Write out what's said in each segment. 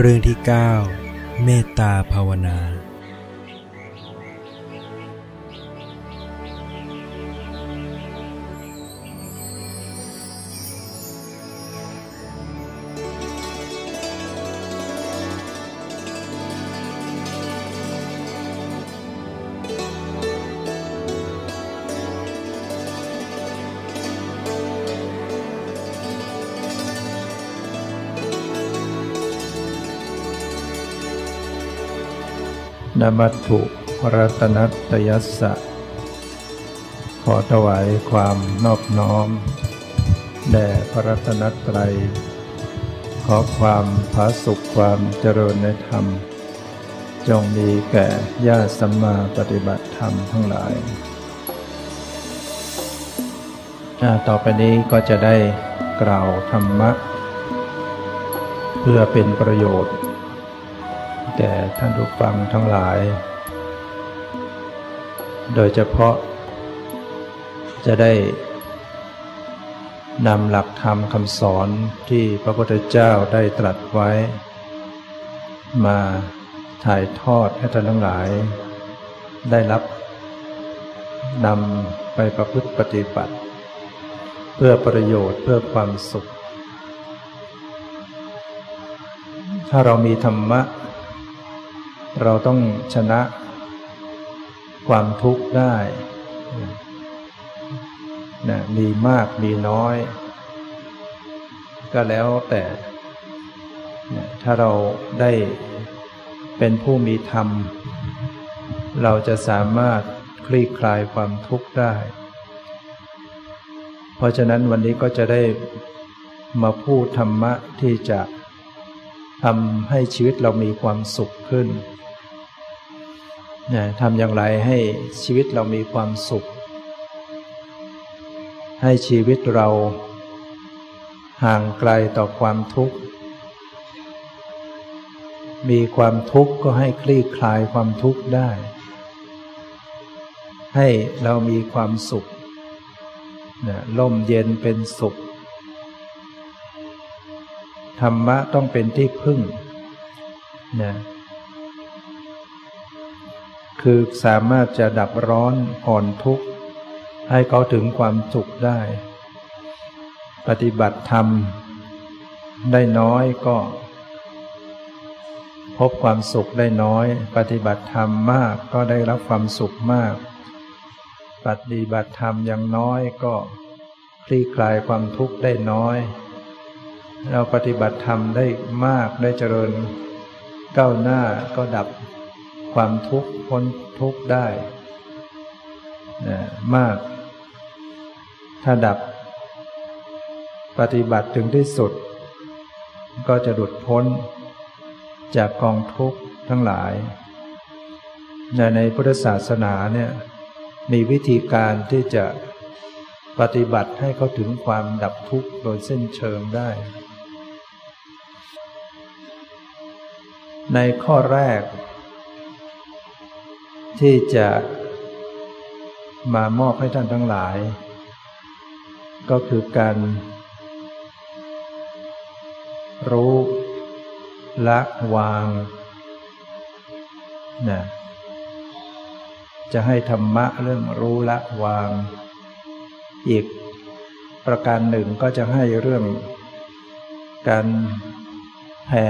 เรื่องที่ 9 เมตตาภาวนา นมัตถุรัตนัตยัสสะ ขอถวายความนอบน้อม แด่พระรัตนตรัย ขอความผาสุขความเจริญในธรรม จงมีแก่ญาติสัมมาปฏิบัติธรรมทั้งหลาย ต่อไปนี้ก็จะได้กล่าวธรรมะ เพื่อเป็นประโยชน์ แก่ท่านผู้ฟังทั้งหลาย โดยเฉพาะ จะได้นำหลักธรรมคำสอนที่พระพุทธเจ้าได้ตรัสไว้ มาถ่ายทอดให้ท่านทั้งหลาย ได้รับนำไปประพฤติปฏิบัติ เพื่อประโยชน์เพื่อความสุข ถ้าเรามีธรรมะ เราต้องชนะความทุกข์ได้นะมีมากมีน้อย ก็แล้วแต่ถ้าเราได้เป็นผู้มีธรรม เราจะสามารถคลี่คลายความทุกข์ได้ เพราะฉะนั้นวันนี้ก็จะได้มาพูดธรรมะที่จะทำให้ชีวิตเรามีความสุขขึ้น นะทำอย่างไรให้ชีวิตเรามีความสุข ให้ชีวิตเราห่างไกลต่อความทุกข์ มีความทุกข์ก็ให้คลี่คลายความทุกข์ได้ ให้เรามีความสุขนะล่มเย็นเป็นสุข ธรรมะต้องเป็นที่พึ่งนะ คือสามารถจะดับร้อนอ่อนทุกข์ให้เขาถึงความสุขได้ ปฏิบัติธรรม ได้น้อยก็ พบความสุขได้น้อย ปฏิบัติธรรมมากก็ได้รับความสุขมาก ปฏิบัติธรรมอย่างน้อยก็คลี่คลายความทุกข์ได้น้อย เราปฏิบัติธรรมได้มากได้เจริญก้าวหน้าก็ดับ ความทุกข์พ้นทุกข์ได้นะมาก ถ้าดับ ปฏิบัติถึงที่สุด ก็จะหลุดพ้น จากกองทุกข์ทั้งหลายในในพุทธศาสนาเนี่ยมีวิธีการที่จะปฏิบัติให้เขาถึงความดับทุกข์โดยเส้นเชิงได้ ในข้อแรก ที่จะมามอบให้ท่านทั้งหลาย ก็คือการรู้ละวางนะจะให้ธรรมะเรื่องรู้ละวาง อีกประการหนึ่งก็จะให้เรื่อง การแผ่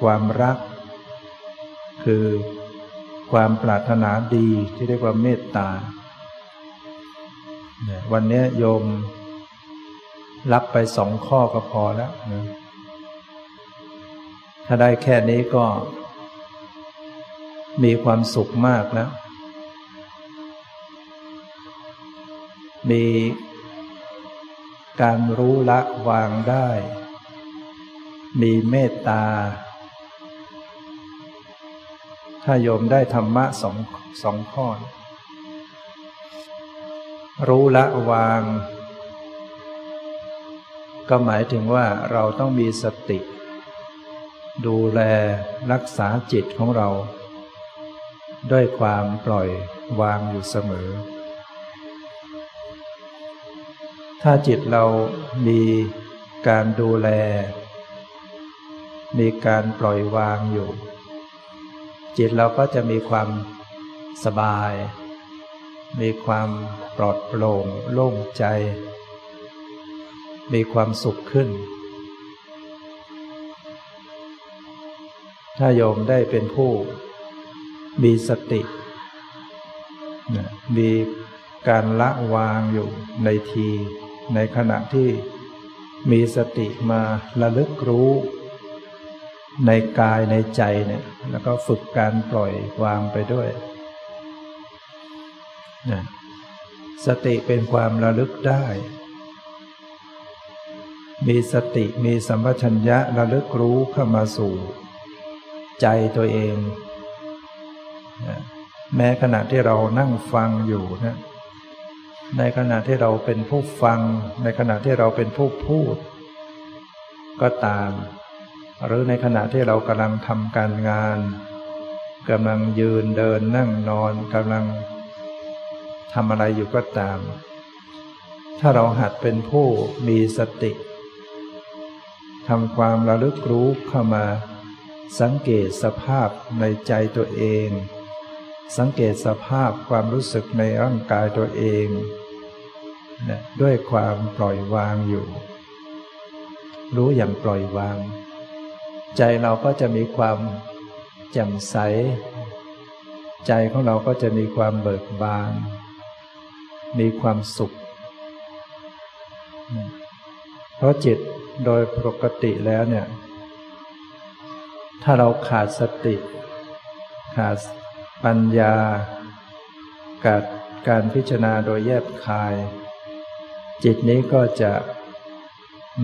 ความรัก คือ ความปรารถนาดีที่เรียกว่าเมตตา วันนี้โยมรับไปสองข้อก็พอแล้วนะถ้าได้แค่นี้ก็ มีความสุขมากแล้ว มีการรู้ละวางได้ มีเมตตา ถ้าโยมได้ธรรมะสองสองข้อ รู้ละวาง ก็หมายถึงว่าเราต้องมีสติ ดูแลรักษาจิตของเรา ด้วยความปล่อยวางอยู่เสมอ ถ้าจิตเรามีการดูแล มีการปล่อยวางอยู่ จิตเราก็จะมีความสบาย มีความปลอดโปร่งโล่งใจ มีความสุขขึ้น ถ้าโยมได้เป็นผู้มีสติ มีการละวางอยู่ในที ในขณะที่มีสติมาระลึกรู้ ในกายในใจเนี่ยแล้วก็ฝึกการปล่อยวางไปด้วยนะสติเป็นความระลึกได้ มีสติมีสัมปชัญญะระลึกรู้เข้ามาสู่ ใจตัวเองนะแม้ขณะที่เรานั่งฟังอยู่นะในขณะที่เราเป็นผู้ฟัง ในขณะที่เราเป็นผู้พูด ก็ตาม หรือในขณะที่เรากำลังทำการงานกำลังยืนเดินนั่งนอนกำลังทำอะไรอยู่ก็ตาม ถ้าเราหัดเป็นผู้มีสติทำความระลึกรู้เข้ามา สังเกตสภาพในใจตัวเอง สังเกตสภาพความรู้สึกในร่างกายตัวเองนะด้วยความปล่อยวางอยู่ รู้อย่างปล่อยวาง ใจเราก็จะมีความแจ่มใส ใจของเราก็จะมีความเบิกบาน มีความสุข เพราะจิตโดยปกติแล้วเนี่ย ถ้าเราขาดสติ ขาดปัญญา ขาดการพิจารณาโดยแยบคาย จิตนี้ก็จะ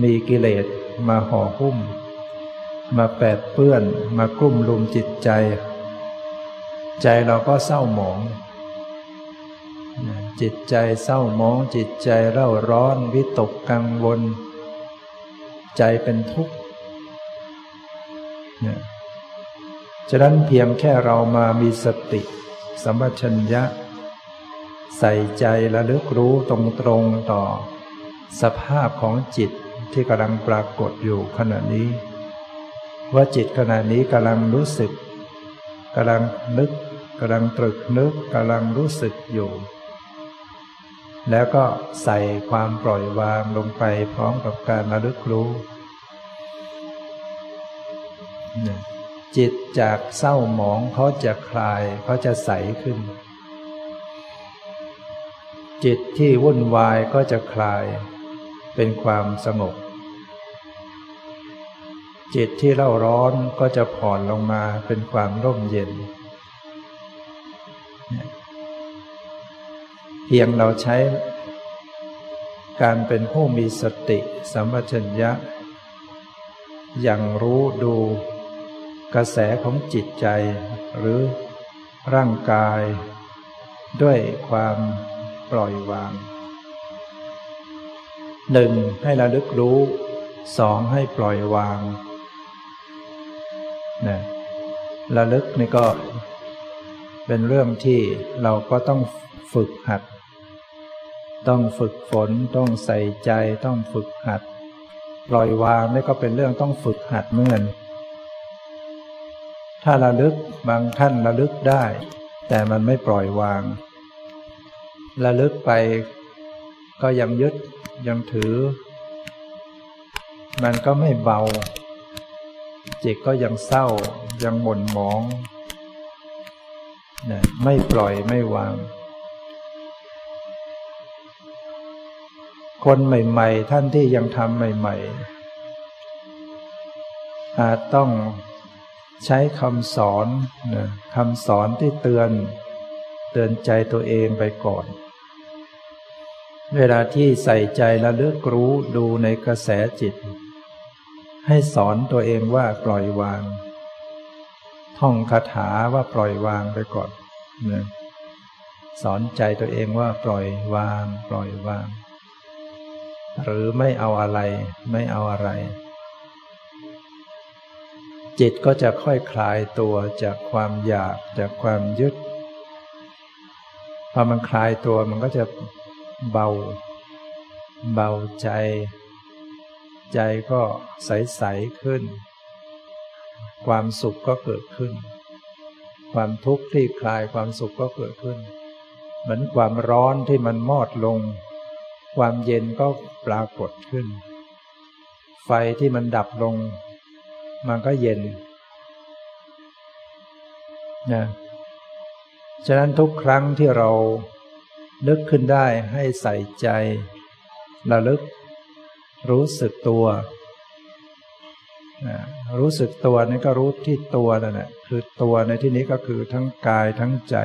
มีกิเลสมาห่อหุ้ม มาแปดเปื้อนมากลุ่มลุมจิตใจ ใจเราก็เศร้าหมอง จิตใจเศร้าหมองจิตใจเร่าร้อนวิตกกังวล ใจเป็นทุกข์ฉะนั้นเพียงแค่เรามามีสติสัมปชัญญะ ใส่ใจระลึกรู้ตรงๆต่อ สภาพของจิตที่กำลังปรากฏอยู่ขณะนี้ ว่าจิตขณะนี้กำลังรู้สึกกำลังนึกกำลังตรึกนึกกำลังรู้สึกอยู่ แล้วก็ใส่ความปล่อยวางลงไปพร้อมกับการระลึกรู้จิตจากเศร้าหมองเขาจะคลายเขาจะใสขึ้น จิตที่วุ่นวายก็จะคลาย เป็นความสงบ จิตที่เล่าร้อนก็จะผ่อนลงมาเป็นความร่มเย็น เพียงเราใช้การเป็นผู้มีสติสัมปชัญญะ อย่างรู้ดูกระแสของจิตใจ หรือร่างกาย ด้วยความปล่อยวางหนึ่งให้ระลึกรู้สองให้ปล่อยวาง นะระลึกนี่ก็เป็นเรื่องที่เราก็ต้องฝึกหัด ต้องฝึกฝน ต้องใส่ใจ ต้องฝึกหัด ปล่อยวางนี่ก็เป็นเรื่องต้องฝึกหัดเหมือนถ้าระลึกบางท่านระลึกได้ แต่มันไม่ปล่อยวาง ระลึกไปก็ยังยึดยังถือ มันก็ไม่เบา จิตก็ยังเศร้ายังหม่นหมองนะไม่ปล่อยไม่วาง คนใหม่ ๆ ท่านที่ยังทำใหม่ ๆ อาจต้องใช้คำสอนนะคำสอนที่เตือน เตือนใจตัวเองไปก่อน เวลาที่ใส่ใจและเลือกรู้ดูในกระแสจิต ให้สอนตัวเองว่าปล่อยวาง ท่องคาถาว่าปล่อยวางไปก่อนนะสอนใจตัวเองว่าปล่อยวาง ปล่อยวาง หรือไม่เอาอะไร ไม่เอาอะไร จิตก็จะค่อยคลายตัวจากความอยากจากความยึด พอมันคลายตัวมันก็จะเบา เบาใจ ใจก็ใส ๆ ขึ้น ความสุขก็เกิดขึ้น ความทุกข์ที่คลายความสุขก็เกิดขึ้น เหมือนความร้อนที่มันมอดลง ความเย็นก็ปรากฏขึ้น ไฟที่มันดับลง มันก็เย็นนะฉะนั้นทุกครั้งที่เรานึกขึ้นได้ให้ใส่ใจระลึก รู้สึกตัวรู้สึกตัวนี่ก็รู้ที่ตัวนั่นแหละคือตัวในที่นี้ก็คือทั้งกายทั้งใจ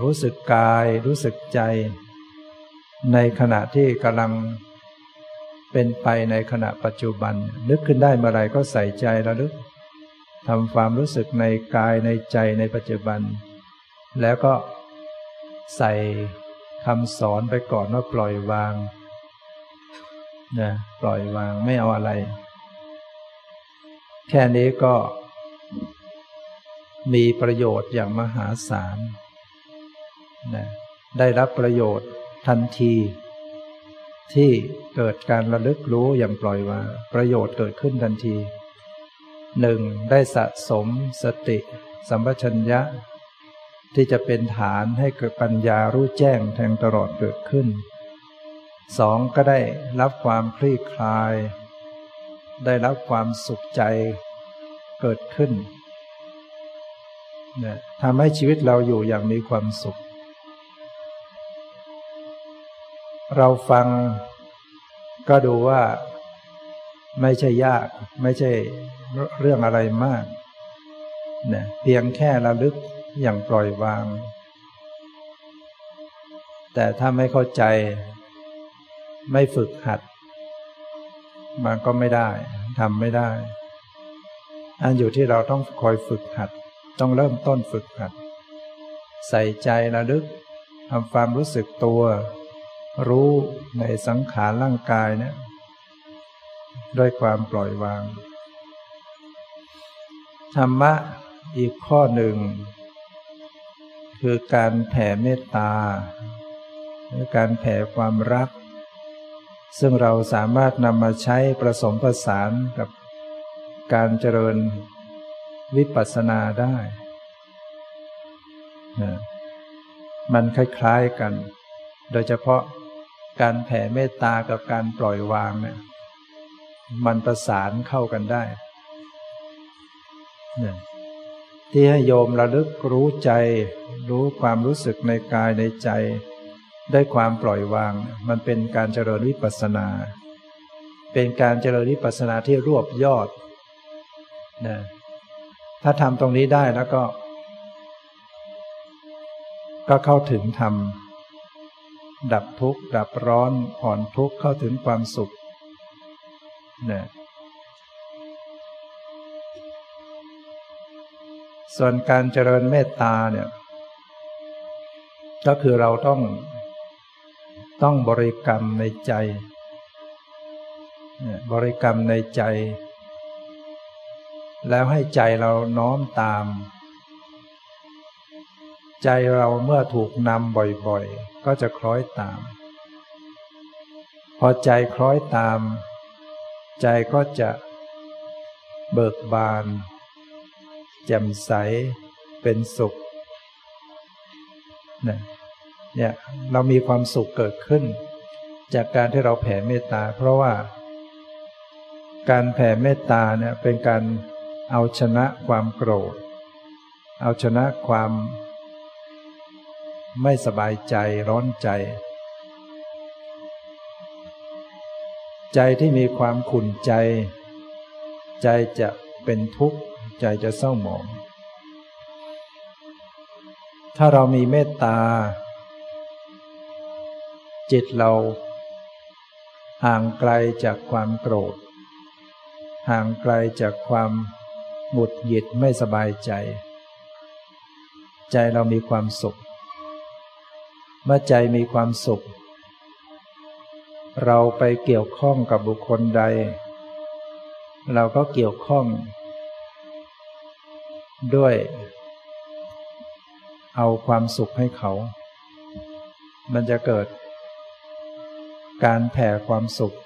รู้สึกกายรู้สึกใจ ในขณะที่กำลังเป็นไปในขณะปัจจุบัน นึกขึ้นได้เมื่อไรก็ใส่ใจระลึกทำความรู้สึกในกายในใจในปัจจุบัน แล้วก็ใส่คำสอนไปก่อนว่าปล่อยวาง นะปล่อยวางไม่เอาอะไร แค่นี้ก็มีประโยชน์อย่างมหาศาลนะได้รับประโยชน์ทันที ที่เกิดการระลึกรู้อย่างปล่อยวาง ประโยชน์เกิดขึ้นทันทีหนึ่งได้สะสมสติ สัมปชัญญะ ที่จะเป็นฐานให้เกิดปัญญารู้แจ้งแทงตลอดเกิดขึ้น สองก็ได้รับความคลี่คลาย ได้รับความสุขใจเกิดขึ้นนี่ยทำให้ชีวิตเราอยู่อย่างมีความสุข เราฟังก็ดูว่าไม่ใช่ยาก ไม่ใช่เรื่องอะไรมากเนี่ยเพียงแค่ระลึกอย่างปล่อยวาง แต่ถ้าไม่เข้าใจ ไม่ฝึกหัด มันก็ไม่ได้ทำไม่ได้ อันอยู่ที่เราต้องคอยฝึกหัด ต้องเริ่มต้นฝึกหัด ใส่ใจระลึกทำความรู้สึกตัว รู้ในสังขารร่างกายเนี่ยด้วยความปล่อยวาง ธรรมะอีกข้อหนึ่ง คือการแผ่เมตตาหรือการแผ่ความรัก ซึ่งเราสามารถนำมาใช้ประสมประสานกับการเจริญวิปัสสนาได้ มันคล้ายๆกัน โดยเฉพาะการแผ่เมตตากับการปล่อยวางเนี่ย มันประสานเข้ากันได้ ที่ให้โยมระลึกรู้ใจ รู้ความรู้สึกในกายในใจ ได้ความปล่อยวาง มันเป็นการเจริญวิปัสนา เป็นการเจริญวิปัสนาที่รวบยอดนะถ้าทำตรงนี้ได้แล้วก็ ก็เข้าถึงธรรมดับทุกข์ ดับร้อนผ่อนทุกข์เข้าถึงความสุขนะส่วนการเจริญเมตตาเนี่ย ก็คือเราต้อง ต้องบริกรรมในใจ บริกรรมในใจ แล้วให้ใจเราน้อมตาม ใจเราเมื่อถูกนำบ่อยๆ ก็จะคล้อยตาม พอใจคล้อยตาม ใจก็จะเบิกบาน แจ่มใสเป็นสุขนะ เนี่ยเรามีความสุขเกิดขึ้น จากการที่เราแผ่เมตตา เพราะว่า การแผ่เมตตาเนี่ยเป็นการเอาชนะความโกรธ เอาชนะความ ไม่สบายใจร้อนใจ ใจที่มีความขุ่นใจ ใจจะเป็นทุกข์ใจจะเศร้าหมอง ถ้าเรามีเมตตา จิตเรา ห่างไกลจากความโกรธ ห่างไกลจากความหงุดหงิดไม่สบายใจ ใจเรามีความสุข เมื่อใจมีความสุข เราไปเกี่ยวข้องกับบุคคลใด เราก็เกี่ยวข้อง ด้วย เอาความสุขให้เขา มันจะเกิด การแผ่ความสุข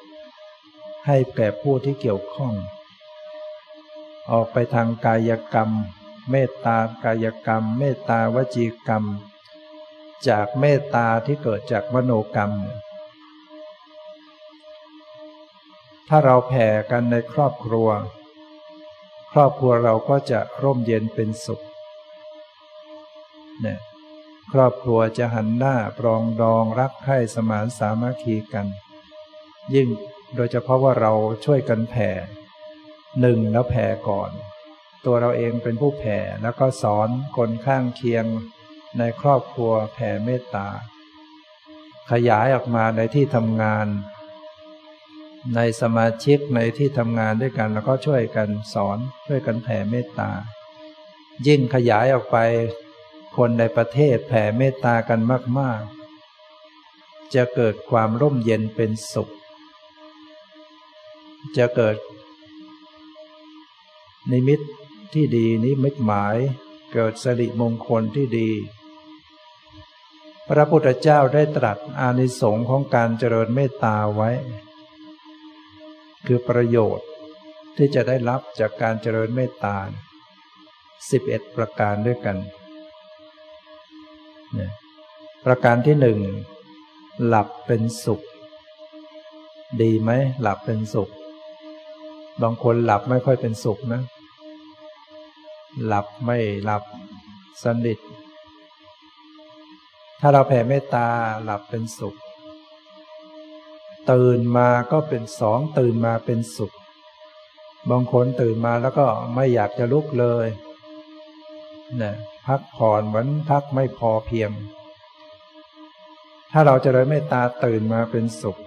ให้แก่ผู้ที่เกี่ยวข้อง ออกไปทางกายกรรม เมตตากายกรรม เมตตาวจีกรรม จากเมตตาที่เกิดจากมโนกรรม ถ้าเราแผ่กันในครอบครัว ครอบครัวเราก็จะร่มเย็นเป็นสุขเนี่ย ครอบครัวจะหันหน้าปรองดองรักใคร่สมานสามัคคีกัน ยิ่งโดยเฉพาะว่าเราช่วยกันแผ่หนึ่งแล้วแผ่ก่อน ตัวเราเองเป็นผู้แผ่แล้วก็สอนคนข้างเคียง ในครอบครัวแผ่เมตตา ขยายออกมาในที่ทำงาน ในสมาชิกในที่ทำงานด้วยกัน แล้วก็ช่วยกันสอนช่วยกันแผ่เมตตา ยิ่งขยายออกไป คนในประเทศแผ่เมตตากันมาก ๆ จะเกิดความร่มเย็นเป็นสุข จะเกิด นิมิตที่ดีนิมิตหมาย เกิดสริมงคลที่ดี พระพุทธเจ้าได้ตรัสอานิสงส์ของการเจริญเมตตาไว้ คือประโยชน์ที่จะได้รับจากการเจริญเมตตา11 ประการด้วยกัน ประการที่หนึ่งหลับเป็นสุข ดีไหมหลับเป็นสุข บางคนหลับไม่ค่อยเป็นสุขนะ หลับไม่หลับสนิทถ้าเราแผ่เมตตาหลับเป็นสุข ตื่นมาก็เป็นสองตื่นมาเป็นสุข บางคนตื่นมาแล้วก็ไม่อยากจะลุกเลยนะ พักผ่อนเหมือนพักไม่พอเพียง ถ้าเราจะเลยเมตตาตื่นมาเป็นสุข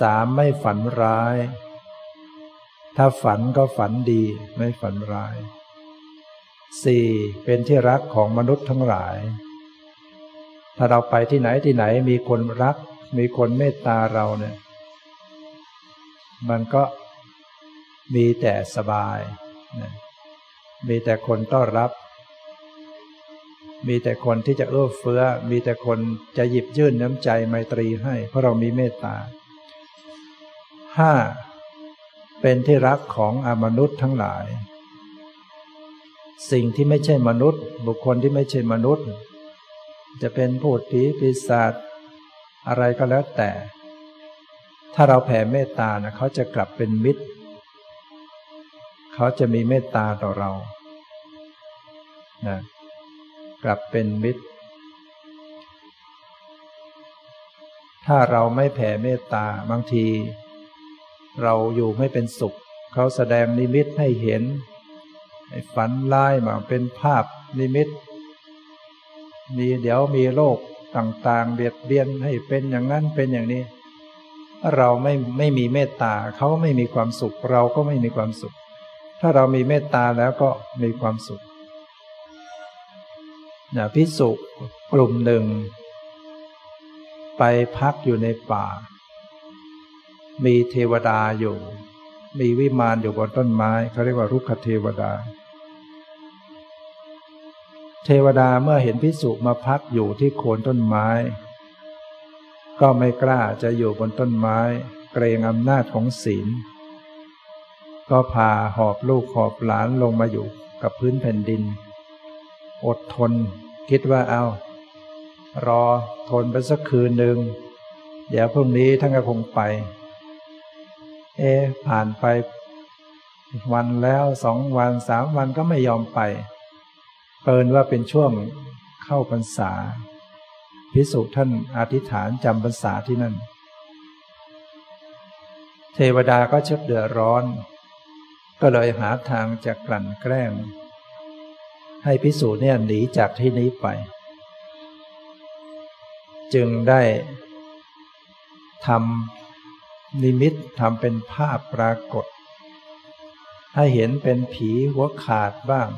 สามไม่ฝันร้าย ถ้าฝันก็ฝันดีไม่ฝันร้ายสี่เป็นที่รักของมนุษย์ทั้งหลาย ถ้าเราไปที่ไหนที่ไหนมีคนรัก มีคนเมตตาเราเนี่ย มันก็มีแต่สบาย มีแต่คนต้อนรับ มีแต่คนที่จะเอื้อเฟื้อ มีแต่คนจะหยิบยื่นน้ำใจไมตรีให้ เพราะเรามีเมตตาห้าเป็นที่รักของอมนุษย์ทั้งหลาย สิ่งที่ไม่ใช่มนุษย์ บุคคลที่ไม่ใช่มนุษย์ จะเป็นผู้ผีปีศาจอะไรก็แล้วแต่ ถ้าเราแผ่เมตตานะเขาจะกลับเป็นมิตร เขาจะมีเมตตาต่อเรานะ กลับเป็นมิตร ถ้าเราไม่แผ่เมตตาบางที เราอยู่ไม่เป็นสุข เขาแสดงนิมิตให้เห็นให้ฝันร้ายมาเป็นภาพนิมิต มีเดี๋ยวมีโรคต่างๆ เบียดเบียนให้เป็นอย่างนั้นเป็นอย่างนี้ เราไม่ไม่มีเมตตาเขาไม่มีความสุข เราก็ไม่มีความสุข ถ้าเรามีเมตตาแล้วก็มีความสุข นะพิสุกลุ่มหนึ่ง ไปพักอยู่ในป่า มีเทวดาอยู่ มีวิมานอยู่บนต้นไม้เขาเรียกว่ารุกขเทวดา เทวดาเมื่อเห็นพิสุมาพักอยู่ที่โคนต้นไม้ ก็ไม่กล้าจะอยู่บนต้นไม้ เกรงอำนาจของศีล ก็พาหอบลูกหอบหลานลงมาอยู่กับพื้นแผ่นดิน อดทน คิดว่าเอา รอทนไปสักคืนหนึ่งเดี๋ยวพรุ่งนี้ท่านก็คงไป เอผ่านไป วันแล้วสองวันสามวันก็ไม่ยอมไปเปินว่าเป็นช่วงเข้าพรรษาพิสุท่านอธิษฐานจำพรรษาที่นั่น เทวดาก็เชักเดือดร้อน ก็เลยหาทางจะกลั่นแกล้ง ให้พิสูจน์เนี่ยหนีจากที่นี้ไป จึงได้ทำนิมิตทำเป็นภาพปรากฏ ให้เห็นเป็นผีหัวขาดบ้าง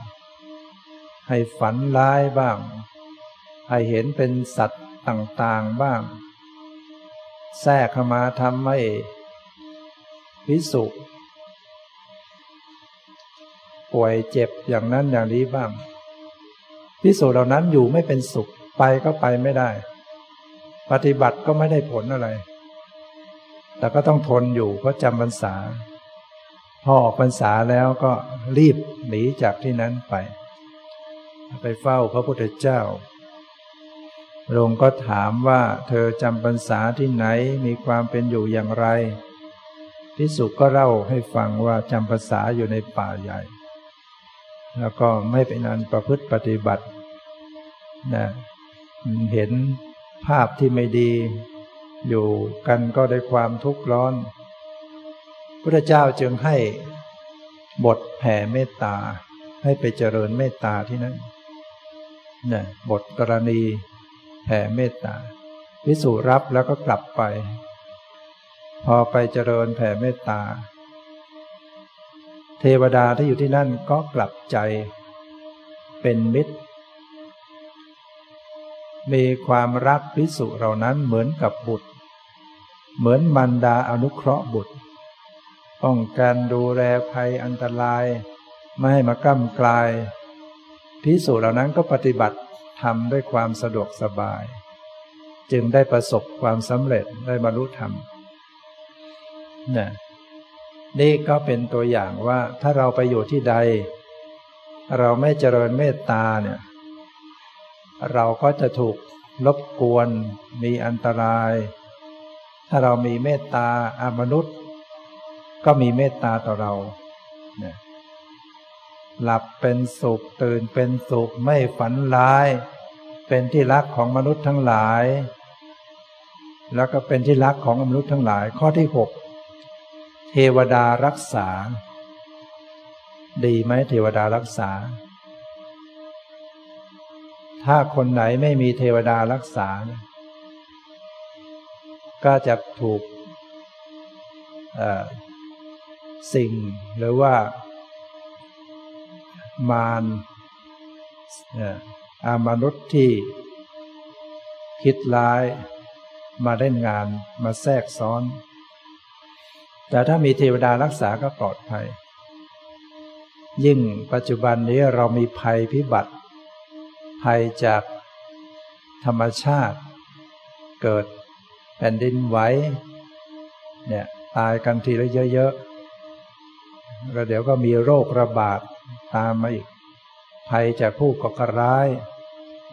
ให้ฝันร้ายบ้าง ให้เห็นเป็นสัตว์ต่างๆบ้าง แทรกเข้ามาทำให้พิสุป่วยเจ็บอย่างนั้นอย่างนี้บ้าง พิสูจน์เหล่านั้นอยู่ไม่เป็นสุขไปก็ไปไม่ได้ ปฏิบัติก็ไม่ได้ผลอะไร แต่ก็ต้องทนอยู่เพราะจำพรรษา พอออกพรรษาแล้วก็รีบหนีจากที่นั้นไป ไปเฝ้าพระพุทธเจ้าพระองก็ถามว่าเธอจำพรรษาที่ไหนมีความเป็นอยู่อย่างไรพิสุก็เล่าให้ฟังว่าจำพรรษาอยู่ในป่าใหญ่ แล้วก็ไม่เป็นอันประพฤติปฏิบัตินะเห็นภาพที่ไม่ดี อยู่กันก็ได้ความทุกข์ร้อนพระเจ้าจึงให้บทแผ่เมตตา ให้ไปเจริญเมตตาที่นั่นนะบทกรณีแผ่เมตตาวิสุรับแล้วก็กลับไป พอไปเจริญแผ่เมตตา ทวดาที่อยู่ที่นั่นก็กลับใจเป็นมิตร มีความรักพิสุเหล่านั้นเหมือนกับบุตร เหมือนมันดาอนุเคราะห์บุตร ป้องกันดูแลภัยอันตราย ไม่ให้มาก้ำกลายพิสุเหล่านั้นก็ปฏิบัติทำด้วยความสะดวกสบาย จึงได้ประสบความสำเร็จได้บรรลุธรรมนี่ นี่ก็เป็นตัวอย่างว่าถ้าเราไปอยู่ที่ใด เราไม่เจริญเมตตาเนี่ย เราก็จะถูกรบกวนมีอันตราย ถ้าเรามีเมตตาอามนุษย์ ก็มีเมตตาต่อเราเนี่ยหลับเป็นสุขตื่นเป็นสุขไม่ฝันร้าย เป็นที่รักของมนุษย์ทั้งหลาย แล้วก็เป็นที่รักของมนุษย์ทั้งหลาย ข้อที่หก เทวดารักษา ดีไหมเทวดารักษา ถ้าคนไหนไม่มีเทวดารักษา ก็จะถูกสิ่งหรือว่ามารอามนุษย์ที่คิดร้ายมาเล่นงานมาแทรกซ้อน แต่ถ้ามีเทวดารักษาก็ปลอดภัย ยิ่งปัจจุบันนี้เรามีภัยพิบัติ ภัยจากธรรมชาติ เกิดแผ่นดินไหวเนี่ยตายกันทีละเยอะๆแล้วเดี๋ยวก็มีโรคระบาดตามมาอีก ภัยจากผู้ก่อการร้าย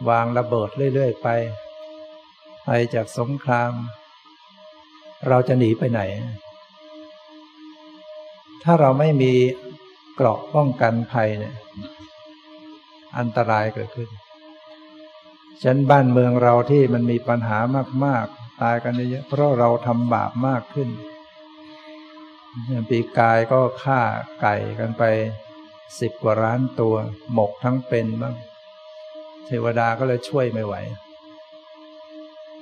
วางระเบิดเรื่อยๆไป ภัยจากสงคราม เราจะหนีไปไหน ถ้าเราไม่มีเกราะป้องกันภัยเนี่ย อันตรายเกิดขึ้นฉันบ้านเมืองเราที่มันมีปัญหามาก ๆ ตายกันเยอะเพราะเราทำบาปมากขึ้นอย่างปีกายก็ฆ่าไก่กันไปสิบกว่าล้านตัว หมกทั้งเป็นบ้าง เทวดาก็เลยช่วยไม่ไหว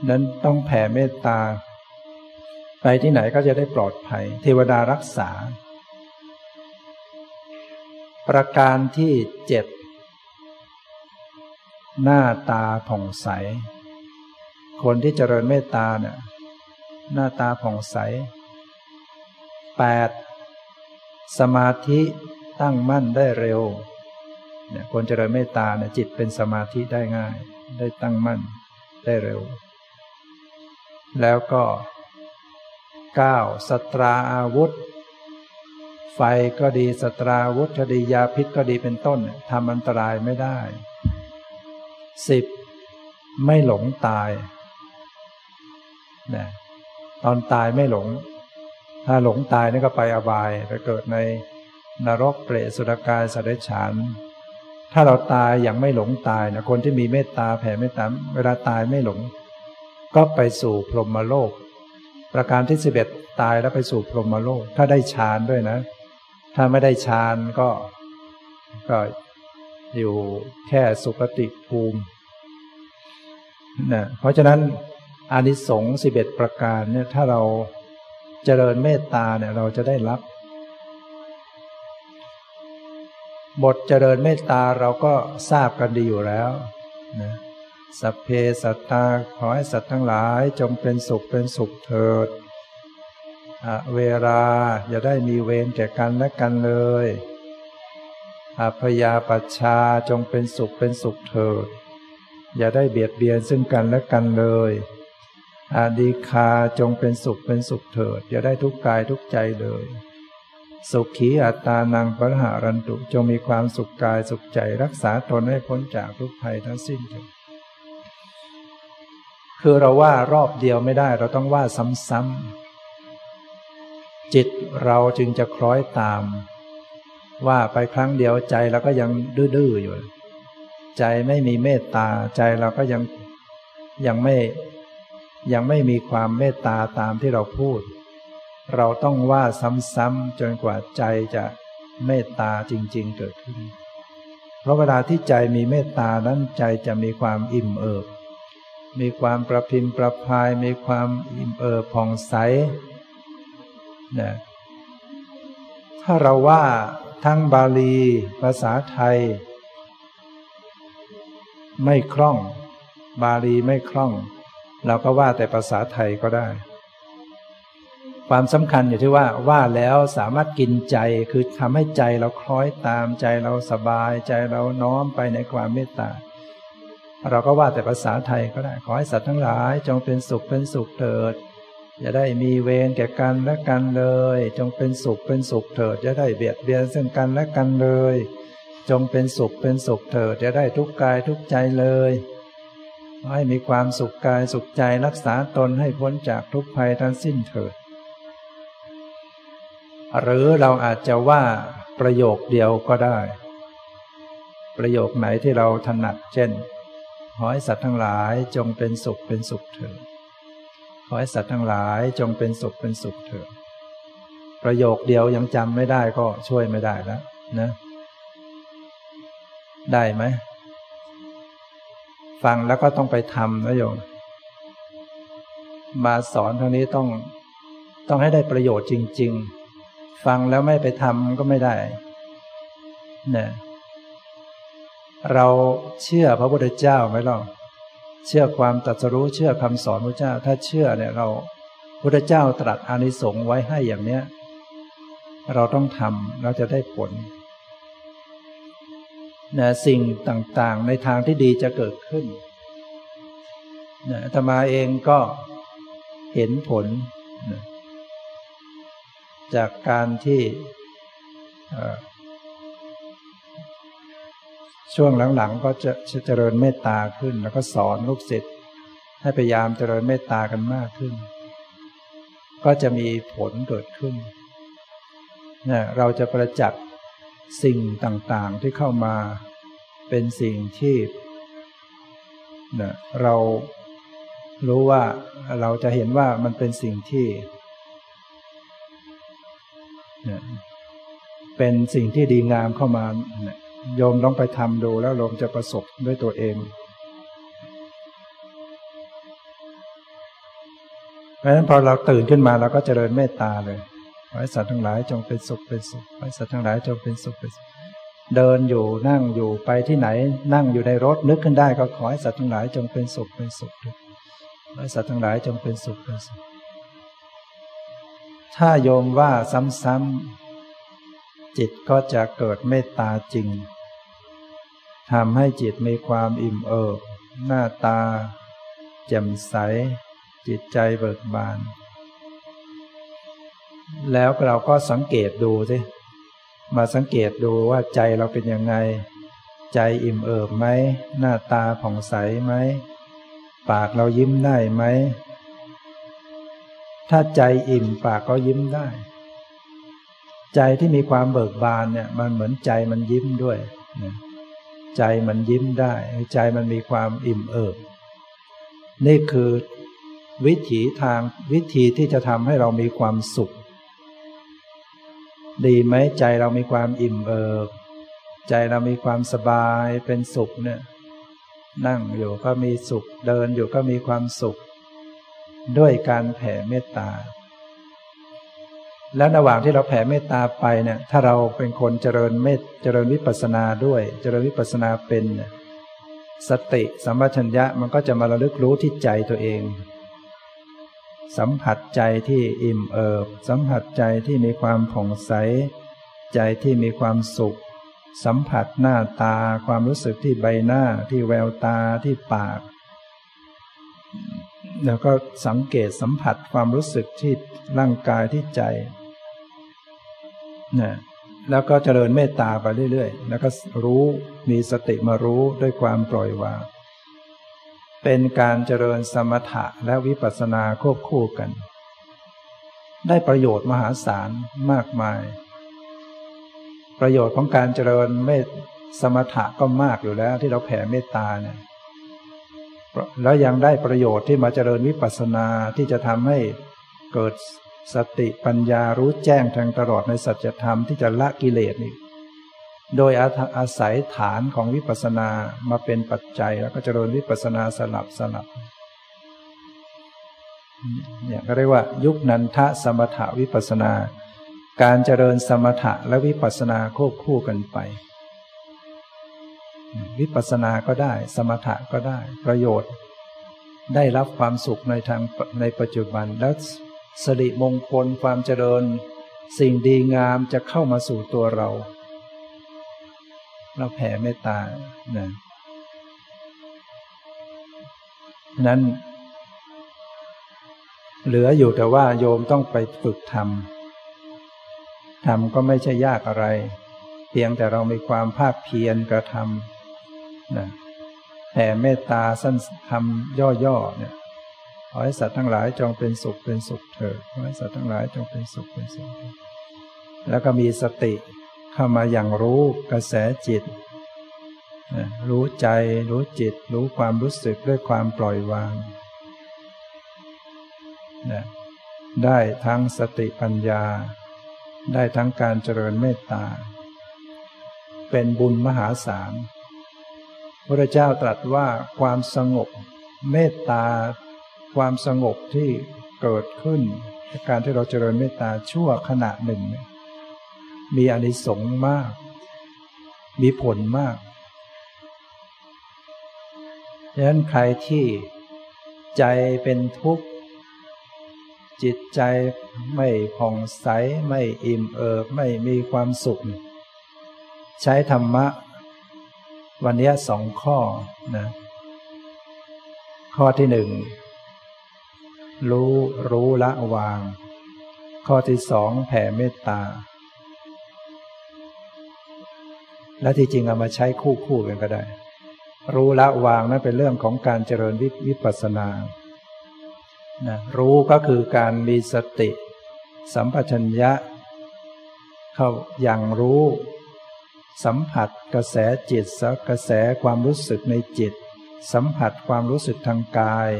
นั้นต้องแผ่เมตตา ไปที่ไหนก็จะได้ปลอดภัย เทวดารักษา ประการที่เจ็ดหน้าตาผ่องใส คนที่เจริญเมตตาเนี่ยหน้าตาผ่องใสแปดสมาธิตั้งมั่นได้เร็วเนี่ยคนเจริญเมตตาเนี่ยจิตเป็นสมาธิได้ง่าย ได้ตั้งมั่นได้เร็ว แล้วก็เก้าสตราอาวุธ ไฟก็ดีสตราวุธก็ดียาพิษก็ดีเป็นต้นทำอันตรายไม่ได้สิบไม่หลงตายนะตอนตายไม่หลง ถ้าหลงตายนี่ก็ไปอบายไปเกิดในนรกเปรตสุรกายสัตว์เดรัจฉาน ถ้าเราตายอย่างไม่หลงตายนะคนที่มีเมตตาแผ่เมตตาเวลาตายไม่หลง ก็ไปสู่พรหมโลก ประการที่สิบเอ็ดตายแล้วไปสู่พรหมโลก ถ้าได้ฌานด้วยนะ ถ้าไม่ได้ฌานก็ก็อยู่แค่สุคติภูมินะเพราะฉะนั้นอานิสงส์สิบเอ็ดประการเนี่ยถ้าเราเจริญเมตตาเนี่ยเราจะได้รับ บทเจริญเมตตาเราก็ทราบกันดีอยู่แล้วนะสัพเพสัตตาขอให้สัตว์ทั้งหลายจงเป็นสุขเป็นสุขเถิด เวลาอย่าได้มีเวรแก่กันและกันเลยอพยาปัชชาจงเป็นสุขเป็นสุขเถิด อย่าได้เบียดเบียนซึ่งกันและกันเลยอาดีคาจงเป็นสุขเป็นสุขเถิด อย่าได้ทุกกายทุกใจเลย สุขีอัตตานังปรหารันตุจงมีความสุขกายสุขใจรักษาตนให้พ้นจากทุกภัยทั้งสิ้นเถิดคือเราว่ารอบเดียวไม่ได้เราต้องว่าซ้ำๆ จิตเราจึงจะคล้อยตาม ว่าไปครั้งเดียวใจเราก็ยังดื้อๆอยู่ ใจไม่มีเมตตาใจเราก็ยังยังไม่ยังไม่มีความเมตตาตามที่เราพูด เราต้องว่าซ้ำๆจนกว่าใจจะเมตตาจริงๆเกิดขึ้น เพราะเวลาที่ใจมีเมตตานั้นใจจะมีความอิ่มเอิบ มีความประพิมประพาย มีความอิ่มเอิบผ่องใส นะถ้าเราว่าทั้งบาลี ภาษาไทย ไม่คล่อง บาลีไม่คล่อง เราก็ว่าแต่ภาษาไทยก็ได้ ความสำคัญอยู่ที่ว่าว่าแล้วสามารถกินใจคือทำให้ใจเราคล้อยตามใจเราสบายใจเราน้อมไปในความเมตตาเราก็ว่าแต่ภาษาไทยก็ได้ ขอให้สัตว์ทั้งหลาย จงเป็นสุขเป็นสุขเถิด อย่าได้มีเวรแก่กันและกันเลย จงเป็นสุขเป็นสุขเถิดอย่าได้เบียดเบียนซึ่งกันและกันเลย จงเป็นสุขเป็นสุขเถิดอย่าได้ทุกกายทุกใจเลยให้มีความสุขกายสุขใจรักษาตนให้พ้นจากทุกภัยทั้งสิ้นเถิด หรือเราอาจจะว่าประโยคเดียวก็ได้ ประโยคไหนที่เราถนัดเช่น ขอให้สัตว์ทั้งหลายจงเป็นสุขเป็นสุขเถิด ขอให้สัตว์ทั้งหลายจงเป็นสุขเป็นสุขเถิดประโยคเดียวยังจำไม่ได้ก็ช่วยไม่ได้แล้วนะ ได้ไหม ฟังแล้วก็ต้องไปทำนะโยม มาสอนเท่านี้ต้องต้องให้ได้ประโยชน์จริง ๆ ฟังแล้วไม่ไปทำก็ไม่ได้เนี่ยเราเชื่อพระพุทธเจ้าไหมล่ะ เชื่อความตรัสรู้เชื่อคำสอนพระเจ้า ถ้าเชื่อเนี่ยเราพุทธเจ้าตรัสอานิสงส์ไว้ให้อย่างเนี้ย เราต้องทำเราจะได้ผลนะสิ่งต่างๆ ในทางที่ดีจะเกิดขึ้นนะธรรมาเองก็เห็นผลนะจากการที่ ช่วงหลังๆ ก็จะเจริญเมตตาขึ้น แล้วก็สอนลูกศิษย์ให้พยายามเจริญเมตตากันมากขึ้น ก็จะมีผลเกิดขึ้นเนะเราจะประจักษ์สิ่งต่างๆที่เข้ามาเป็นสิ่งที่เนี่ยเรารู้ว่าเราจะเห็นว่ามันเป็นสิ่งที่เป็นสิ่งที่ดีงามเข้ามา โยมต้องไปทำดูแล้วโยมจะประสบด้วยตัวเอง เพราะฉะนั้นพอเราตื่นขึ้นมาเราก็เจริญเมตตาเลยขอให้สัตว์ทั้งหลายจงเป็นสุขเป็นสุขขอให้สัตว์ทั้งหลายจงเป็นสุขเป็นสุข เดินอยู่นั่งอยู่ไปที่ไหน นั่งอยู่ในรถนึกขึ้นได้ก็ขอให้สัตว์ทั้งหลายจงเป็นสุขเป็นสุขด้วยขอให้สัตว์ทั้งหลายจงเป็นสุขเป็นสุข ถ้าโยมว่าซ้ำๆ จิตก็จะเกิดเมตตาจริงทำให้จิตมีความอิ่มเอิบหน้าตา แจ่มใส จิตใจเบิกบาน แล้วเราก็สังเกตดูสิมาสังเกตดูว่าใจเราเป็นยังไง ใจอิ่มเอิบไหม หน้าตาผ่องใสไหม ปากเรายิ้มได้ไหม ถ้าใจอิ่มปากก็ยิ้มได้ ใจที่มีความเบิกบานเนี่ย มันเหมือนใจมันยิ้มด้วย ใจมันยิ้มได้ ใจมันมีความอิ่มเอิบ นี่คือวิถีทางวิธีที่จะทำให้เรามีความสุข ดีไหมใจเรามีความอิ่มเอิบ ใจเรามีความสบายเป็นสุขเนี่ย นั่งอยู่ก็มีสุข เดินอยู่ก็มีความสุข ด้วยการแผ่เมตตา แล้วระหว่างที่เราแผ่เมตตาไปเนี่ย ถ้าเราเป็นคนเจริญเมตเจริญวิปัสนาด้วย เจริญวิปัสนาเป็นสติสัมปชัญญะมันก็จะมาระลึกรู้ที่ใจตัวเอง สัมผัสใจที่อิ่มเอิบ สัมผัสใจที่มีความผ่องใส ใจที่มีความสุข สัมผัสหน้าตาความรู้สึกที่ใบหน้าที่แววตาที่ปาก แล้วก็สังเกตสัมผัสความรู้สึกที่ร่างกายที่ใจ นะแล้วก็เจริญเมตตาไปเรื่อยๆ แล้วก็รู้มีสติมารู้ด้วยความปล่อยวาง เป็นการเจริญสมถะและวิปัสสนาควบคู่กัน ได้ประโยชน์มหาศาลมากมาย ประโยชน์ของการเจริญเมตสมถะก็มากอยู่แล้วที่เราแผ่เมตตาเนี่ยแล้วยังได้ประโยชน์ที่มาเจริญวิปัสสนาที่จะทำให้เกิด สติปัญญารู้แจ้งแทงตลอดในสัจธรรมที่จะละกิเลสนี่โดยอาศัยฐานของวิปัสสนามาเป็นปัจจัยแล้วก็เจริญวิปัสสนาสลับสลับเนี่ยก็เรียกว่า ยุคนันทะสมถะวิปัสนา การเจริญสมถะและวิปัสสนาควบคู่กันไป วิปัสสนาก็ได้ สมถะก็ได้ประโยชน์ ได้รับความสุขในทางในปัจจุบันแล้ว สริมงคลความเจริญ สิ่งดีงามจะเข้ามาสู่ตัวเรา เราแผ่เมตตานะนั้นเหลืออยู่แต่ว่าโยมต้องไปฝึกทำทำก็ไม่ใช่ยากอะไร เพียงแต่เรามีความภาคเพียรกระทำนะแผ่เมตตาสั้นทำย่อๆเนี่ย ขอให้สัตว์ทั้งหลายจงเป็นสุขเป็นสุขเถิดขอให้สัตว์ทั้งหลายจงเป็นสุขเป็นสุข แล้วก็มีสติเข้ามาอย่างรู้กระแสจิต รู้ใจรู้จิต รู้ความรู้สึกด้วยความปล่อยวางได้ทั้งสติปัญญา ได้ทั้งการเจริญเมตตา เป็นบุญมหาศาลพระเจ้าตรัสว่าความสงบเมตตา ความสงบที่เกิดขึ้นจากการที่เราเจริญเมตตาชั่วขณะหนึ่ง มีอนิสงส์มาก มีผลมากดังนั้นใครที่ใจเป็นทุกข์ จิตใจไม่ผ่องใส ไม่อิ่มเอิบ ไม่มีความสุข ใช้ธรรมะ วันนี้สองข้อนะ ข้อที่หนึ่ง รู้รู้ละวาง ข้อที่สองแผ่เมตตา และที่จริงเอามาใช้คู่คู่กันก็ได้ รู้ละวางนั่นเป็นเรื่องของการเจริญวิปัสสนานะรู้ก็คือการมีสติ สัมปชัญญะ เข้าอย่างรู้ สัมผัสกระแสจิตสกระแสความรู้สึกในจิต สัมผัสความรู้สึกทางกาย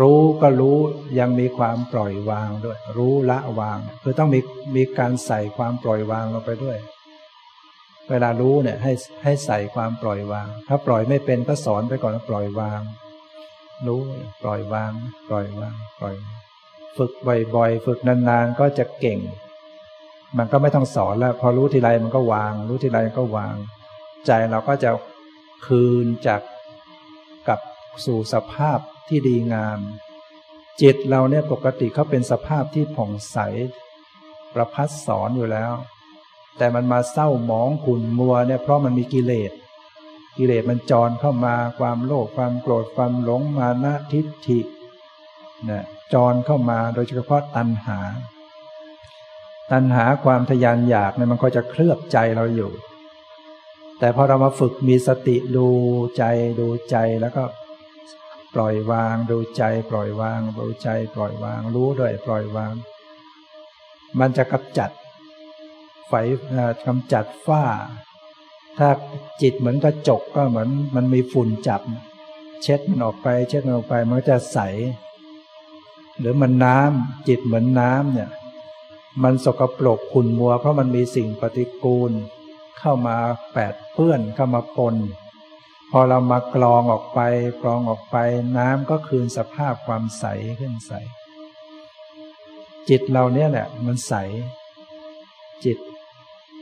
รู้ก็รู้ยังมีความปล่อยวางด้วย รู้ละวาง คือต้องมีมีการใส่ความปล่อยวางลงไปด้วย เวลารู้เนี่ยให้ให้ใส่ความปล่อยวาง ถ้าปล่อยไม่เป็นก็สอนไปก่อนปล่อยวาง รู้ปล่อยวาง ปล่อยวาง ปล่อย ฝึกบ่อยๆ ฝึกนานๆก็จะเก่ง มันก็ไม่ต้องสอนแล้ว พอรู้ทีไรมันก็วาง รู้ทีไรก็วาง ใจเราก็จะคืนจากกับสู่สภาพ ที่ดีงาม จิตเราเนี่ยปกติเขาเป็นสภาพที่ผ่องใส ประพัดสอนอยู่แล้ว แต่มันมาเศร้าหมองขุ่นมัวเนี่ยเพราะมันมีกิเลสกิเลสมันจรเข้ามาความโลภความโกรธความหลงมานะทิฏฐิเนี่ยจรเข้ามาโดยเฉพาะตัณหา ตัณหาความทยานอยากเนี่ยมันก็จะเคลือบใจเราอยู่ แต่พอเรามาฝึกมีสติดูใจดูใจแล้วก็ ปล่อยวางดูใจ ปล่อยวางดูใจ ปล่อยวาง รู้ด้วยปล่อยวาง มันจะกำจัดไฟกำจัดฝ้า ถ้าจิตเหมือนกระจกก็เหมือนมันมีฝุ่นจับ เช็ดมันออกไป เช็ดมันออกไปมันก็จะใส หรือมันน้ำจิตเหมือนน้ำเนี่ย มันสกปรกขุ่นมัว เพราะมันมีสิ่งปฏิกูล เข้ามาแปดเปื้อนเข้ามาปน พอเรามากรองออกไปกรองออกไป น้ำก็คืนสภาพความใสขึ้นใส จิตเราเนี่ยแหละ มันใส จิต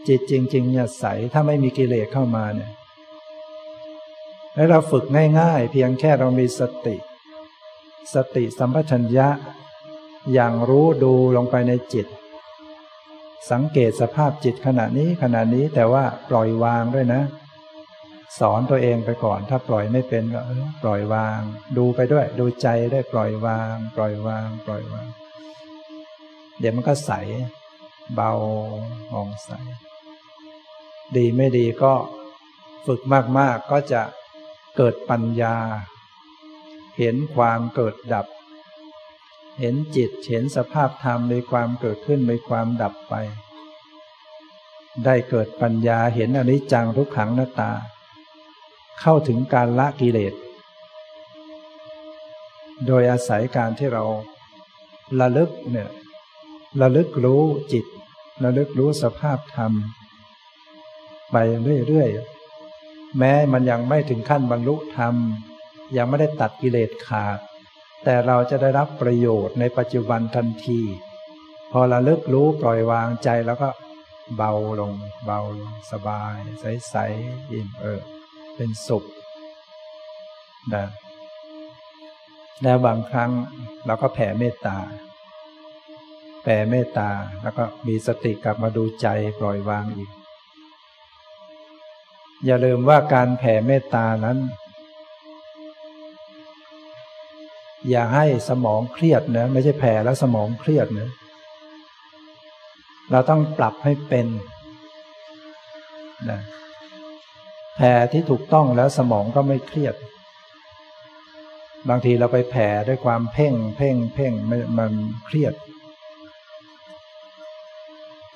จิตจริง ๆ เนี่ยใสถ้าไม่มีกิเลสเข้ามาเนี่ย แล้วเราฝึกง่ายๆ เพียงแค่เรามีสติ สติสัมปชัญญะ อย่างรู้ดูลงไปในจิต สังเกตสภาพจิตขณะนี้ขณะนี้แต่ว่าปล่อยวางด้วยนะ สอนตัวเองไปก่อน ถ้าปล่อยไม่เป็นก็ปล่อยวาง ดูไปด้วย ดูใจได้ปล่อยวาง ปล่อยวาง ปล่อยวาง เดี๋ยวมันก็ใส เบามองใส ดีไม่ดีก็ฝึกมาก ๆ ก็จะเกิดปัญญา เห็นความเกิดดับ เห็นจิต เห็นสภาพธรรมในความเกิดขึ้นในความดับไป ได้เกิดปัญญาเห็นอนิจจังทุกขังหน้าตา เข้าถึงการละกิเลส โดยอาศัยการที่เราระลึกเนี่ยระลึกรู้จิตระลึกรู้สภาพธรรม ไปเรื่อยๆ แม้มันยังไม่ถึงขั้นบรรลุธรรม ยังไม่ได้ตัดกิเลสขาด แต่เราจะได้รับประโยชน์ในปัจจุบันทันที พอระลึกรู้ปล่อยวางใจแล้วก็เบาลง เบาลง สบาย ใสๆอิ่มเอิบ เป็นสุขนะแล้วบางครั้งเราก็แผ่เมตตา แผ่เมตตาแล้วก็มีสติกลับมาดูใจปล่อยวางอีก อย่าลืมว่าการแผ่เมตตานั้น อย่าให้สมองเครียดนะไม่ใช่แผ่แล้วสมองเครียดนะเราต้องปรับให้เป็นนะ แผ่ที่ถูกต้องแล้วสมองก็ไม่เครียด บางทีเราไปแผ่ด้วยความเพ่งเพ่งเพ่งมันเครียด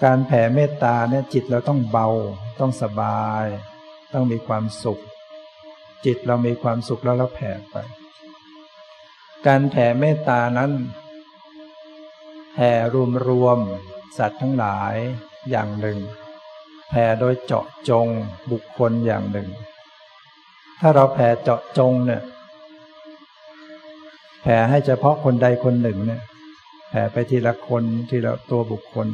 การแผ่เมตตาเนี่ยจิตเราต้องเบา ต้องสบาย ต้องมีความสุข จิตเรามีความสุขแล้วเราแผ่ไป การแผ่เมตตานั้นแผ่รวมรวมสัตว์ทั้งหลายอย่างหนึ่ง แผ่โดยเจาะจงบุคคลอย่างหนึ่ง ถ้าเราแผ่เจาะจงเนี่ยแผ่ให้เฉพาะคนใดคนหนึ่งเนี่ยแผ่ไปทีละคนทีละตัวบุคคล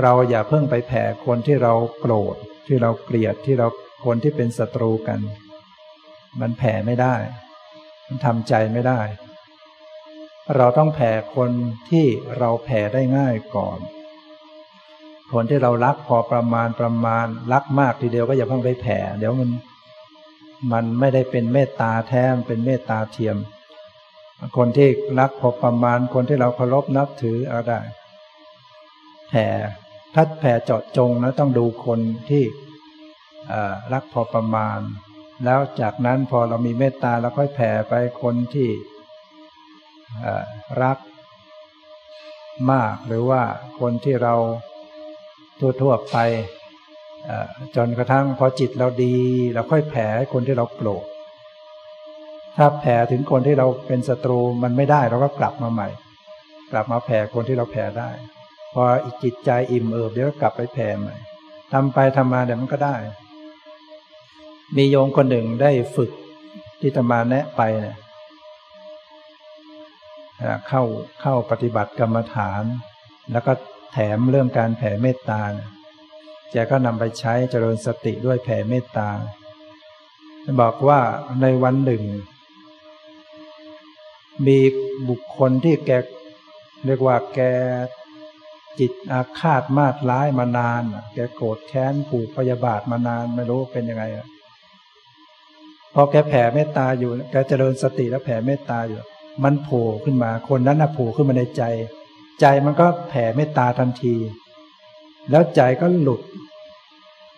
เราอย่าเพิ่งไปแผ่คนที่เราโกรธที่เราเกลียดที่เราคนที่เป็นศัตรูกัน มันแผ่ไม่ได้ มันทำใจไม่ได้ เราต้องแผ่คนที่เราแผ่ได้ง่ายก่อน คนที่เรารักพอประมาณประมาณ รักมากทีเดียวก็อย่าเพิ่งไปแผ่ เดี๋ยวมัน มันไม่ได้เป็นเมตตาแท้เป็นเมตตาเทียม คนที่รักพอประมาณ คนที่เราเคารพนับถือเอาได้ แผ่ถ้าแผ่เจาะจงนะต้องดูคนที่รักพอประมาณ แล้วจากนั้นพอเรามีเมตตาเราค่อยแผ่ไปคนที่รักมากหรือว่าคนที่เรา ทั่วๆไปจนกระทั่งพอจิตเราดีเราค่อยแผ่คนที่เราโกรธถ้าแผ่ถึงคนที่เราเป็นศัตรูมันไม่ได้เราก็กลับมาใหม่ กลับมาแผ่คนที่เราแผ่ได้ พออีกจิตใจอิ่มเอิบเดี๋ยวกลับไปแผ่ใหม่ทำไปทำมาเดี๋ยวมันก็ได้ มีโยมคนหนึ่งได้ฝึกที่ธรรมาแนะไปเนี่ยเข้าเข้าปฏิบัติกรรมฐาน แล้วก็ แถมเรื่องการแผ่เมตตาแกก็นำไปใช้เจริญสติด้วยแผ่เมตตาบอกว่าในวันหนึ่ง มีบุคคลที่แกเรียกว่าแกจิตอาฆาตมาดร้ายมานาน แกโกรธแค้นผูกพยาบาทมานานไม่รู้เป็นยังไงพอแกแผ่เมตตาอยู่แกเจริญสติแล้วแผ่เมตตาอยู่ มันโผล่ขึ้นมา คนนั้นน่ะโผล่ขึ้นมาในใจ ใจมันก็แผ่เมตตาทันที แล้วใจก็หลุด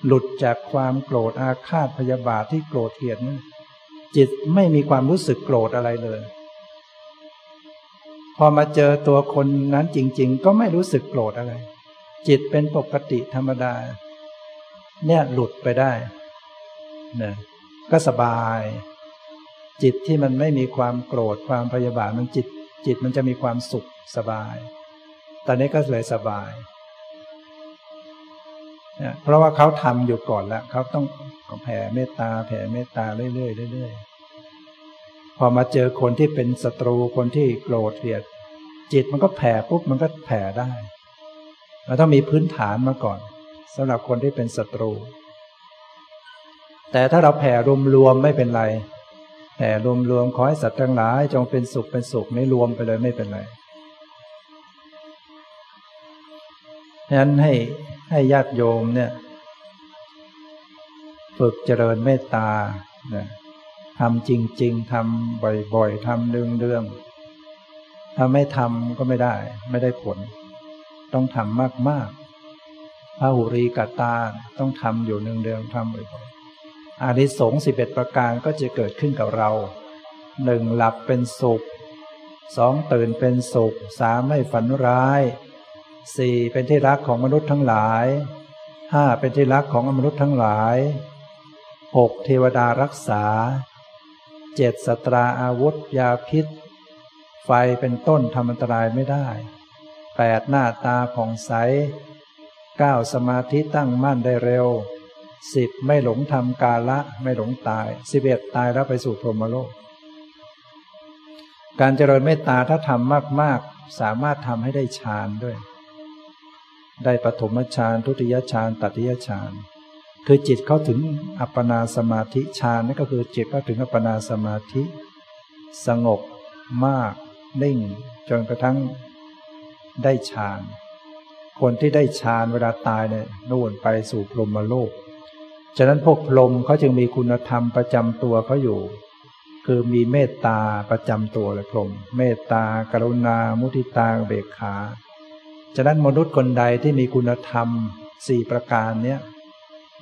หลุดจากความโกรธอาฆาตพยาบาทที่โกรธเกลียดจิตไม่มีความรู้สึกโกรธอะไรเลย พอมาเจอตัวคนนั้นจริง ๆ ก็ไม่รู้สึกโกรธอะไร จิตเป็นปกติธรรมดา เนี่ยหลุดไปได้นะก็สบาย จิตที่มันไม่มีความโกรธความพยาบาทมันจิต จิตมันจะมีความสุขสบาย ตอนนี้ก็เลยสบายเนี่ยเพราะว่าเขาทำอยู่ก่อนแล้วเขาต้องแผ่เมตตาแผ่เมตตาเรื่อยๆเรื่อยๆพอมาเจอคนที่เป็นศัตรูคนที่โกรธเกลียด จิตมันก็แผ่ปุ๊บมันก็แผ่ได้เราต้องมีพื้นฐานมาก่อนสำหรับคนที่เป็นศัตรู แต่ถ้าเราแผ่รวมๆไม่เป็นไรแผ่รวมๆขอให้สัตว์ทั้งหลายจงเป็นสุขเป็นสุขไม่รวมไปเลยไม่เป็นไร ฉะนั้นให้ให้ญาติโยมเนี่ย ฝึกเจริญเมตตาทำจริง ๆทำบ่อยๆทำเรื่องๆถ้าไม่ทำก็ไม่ได้ ไม่ได้ผล ต้องทำมากๆพระหุรีกตาต้องทำอยู่เนืองๆทำบ่อยๆอานิสงส์สิบเอ็ดประการก็จะเกิดขึ้นกับเราหนึ่งหลับเป็นสุขสองตื่นเป็นสุขสามไม่ฝันร้าย สี่เป็นที่รักของมนุษย์ทั้งหลายห้าเป็นที่รักของมนุษย์ทั้งหลายหกเทวดารักษาเจ็ดสตราอาวุธ ยาพิษ ไฟเป็นต้นทำอันตรายไม่ได้แปดหน้าตาผ่องใสเก้าสมาธิตั้งมั่นได้เร็วสิบไม่หลงทำกาละไม่หลงตายสิบเอ็ดตายแล้วไปสู่พรหมโลก การเจริญเมตตาถ้าทำมาก ๆ สามารถทำให้ได้ฌานด้วย ได้ปฐมฌานทุติยฌานตติยฌานคือจิตเข้าถึงอัปปนาสมาธิฌานนั่นก็คือจิตเข้าถึงอัปปนาสมาธิ สงบมากนิ่งจนกระทั่งได้ฌาน คนที่ได้ฌานเวลาตายเนี่ยนู่นไปสู่พรหมโลก ฉะนั้นพวกพรหมเขาจึงมีคุณธรรมประจำตัวเขาอยู่ คือมีเมตตาประจำตัวเลยพรหมเมตตากรุณา มุทิตาเบกขา ฉะนั้นมนุษย์คนใดที่มีคุณธรรมสี่ประการเนี้ย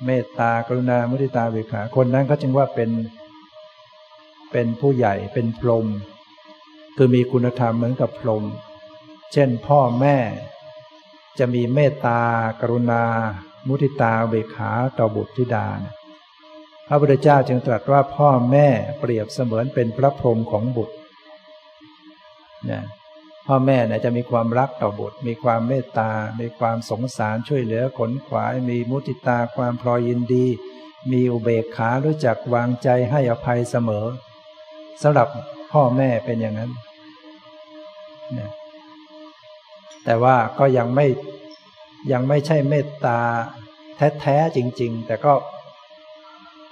เมตตากรุณามุทิตาเบกขาคนนั้นเขาจึงว่าเป็น เป็นผู้ใหญ่เป็นพรหมคือมีคุณธรรมเหมือนกับพรหมเช่นพ่อแม่ จะมีเมตตากรุณา มุทิตาเบกขาต่อบุตรธิดา พระพุทธเจ้าจึงตรัสว่าพ่อแม่เปรียบเสมือนเป็นพระพรหมของบุตรเนี่ย พ่อแม่เนี่ยจะมีความรักต่อบุตร มีความเมตตา มีความสงสารช่วยเหลือขนขวาย มีมุติตาความพลอยยินดี มีอุเบกขารู้จักวางใจให้อภัยเสมอสำหรับพ่อแม่เป็นอย่างนั้นแต่ว่าก็ยังไม่ยังไม่ใช่เมตตาแท้ๆจริง ๆ แต่ก็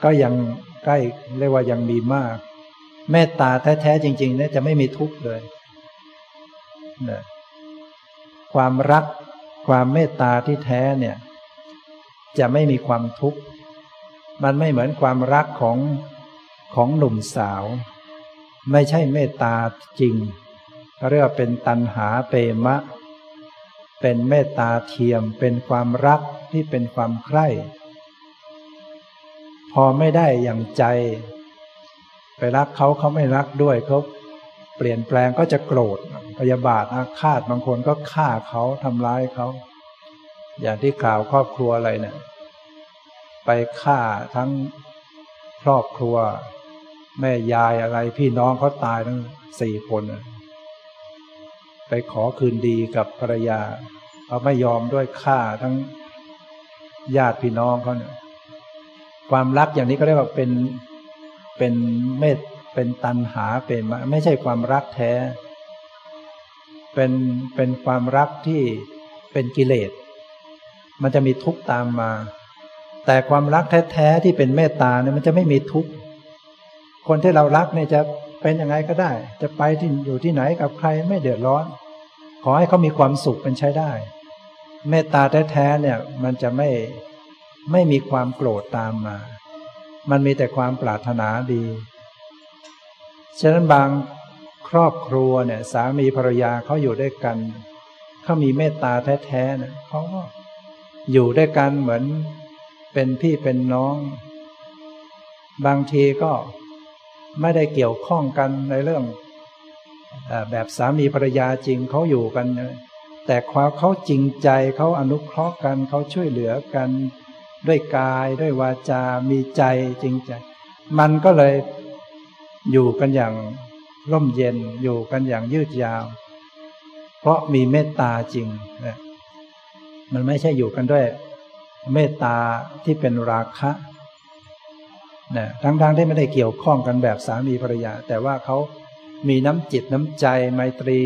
ก็ยังใกล้เรียกว่ายังมีมาก เมตตาแท้ๆจริงๆเนี่ยจะไม่มีทุกข์เลย นะความรักความเมตตาที่แท้เนี่ย จะไม่มีความทุกข์ มันไม่เหมือนความรักของของหนุ่มสาว ไม่ใช่เมตตาจริงเรียกว่าเป็นตันหาเปมะ เป็นเมตตาเทียมเป็นความรักที่เป็นความใคร่ พอไม่ได้อย่างใจ ไปรักเขาเขาไม่รักด้วยเขา เปลี่ยนแปลงก็จะโกรธพยาบาทอาฆาตบางคนก็ฆ่าเขาทำร้ายเขา อย่างที่กล่าวครอบครัวอะไรเนี่ยไปฆ่าทั้งครอบครัว แม่ยายอะไรพี่น้องเขาตายทั้งสี่คนไปขอคืนดีกับภรรยาเขาไม่ยอมด้วยฆ่าทั้งญาติพี่น้องเขาเนี่ยความรักอย่างนี้ก็เรียกว่าเป็นเป็นเมต เป็นตันหาเป็นไม่ใช่ความรักแท้ เป็นเป็นความรักที่เป็นกิเลส มันจะมีทุกข์ตามมา แต่ความรักแท้ๆที่เป็นเมตตาเนี่ยมันจะไม่มีทุกข์คนที่เรารักเนี่ยจะเป็นยังไงก็ได้ จะไปที่อยู่ที่ไหนกับใครไม่เดือดร้อน ขอให้เขามีความสุขเป็นใช้ได้ เมตตาแท้ๆเนี่ยมันจะไม่ไม่มีความโกรธตามมา มันมีแต่ความปรารถนาดี ฉะนั้นบางครอบครัวเนี่ย สามีภรรยาเขาอยู่ด้วยกันเขามีเมตตาแท้ๆเนี่ยเขาก็อยู่ด้วยกันเหมือนเป็นพี่เป็นน้อง บางทีก็ไม่ได้เกี่ยวข้องกันในเรื่องแบบสามีภรรยาจริงเขาอยู่กัน แต่ความเขาจริงใจเขาอนุเคราะห์กันเขาช่วยเหลือกัน ด้วยกายด้วยวาจา มีใจจริงใจ มันก็เลย อยู่กันอย่างร่มเย็นอยู่กันอย่างยืดยาว เพราะมีเมตตาจริงนะมันไม่ใช่อยู่กันด้วย เมตตาที่เป็นราคะนะทั้งๆที่ไม่ได้เกี่ยวข้องกันแบบสามีภรรยา แต่ว่าเขามีน้ำจิตน้ำใจไมตรี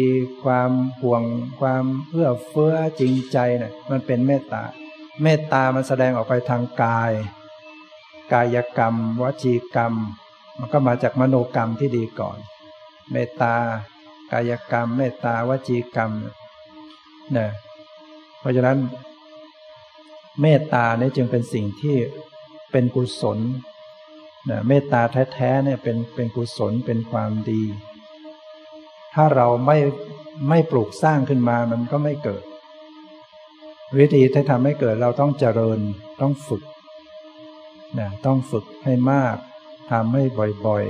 ความห่วง ความเอื้อเฟื้อจริงใจเนี่ยมันเป็นเมตตา เมตตามันแสดงออกไปทางกาย กายกรรม วจีกรรม มันก็มาจากมโนกรรมที่ดีก่อน เมตตากายกรรม เมตตาวจีกรรมเนี่ยเพราะฉะนั้น เมตตาเนี่ยจึงเป็นสิ่งที่เป็นกุศลเนี่ยเมตตาแท้ๆเนี่ยเป็นเป็นกุศลเป็นความดี ถ้าเราไม่ไม่ปลูกสร้างขึ้นมามันก็ไม่เกิด วิธีที่ทำให้เกิดเราต้องเจริญต้องฝึกนะต้องฝึกให้มาก ทำให้บ่อย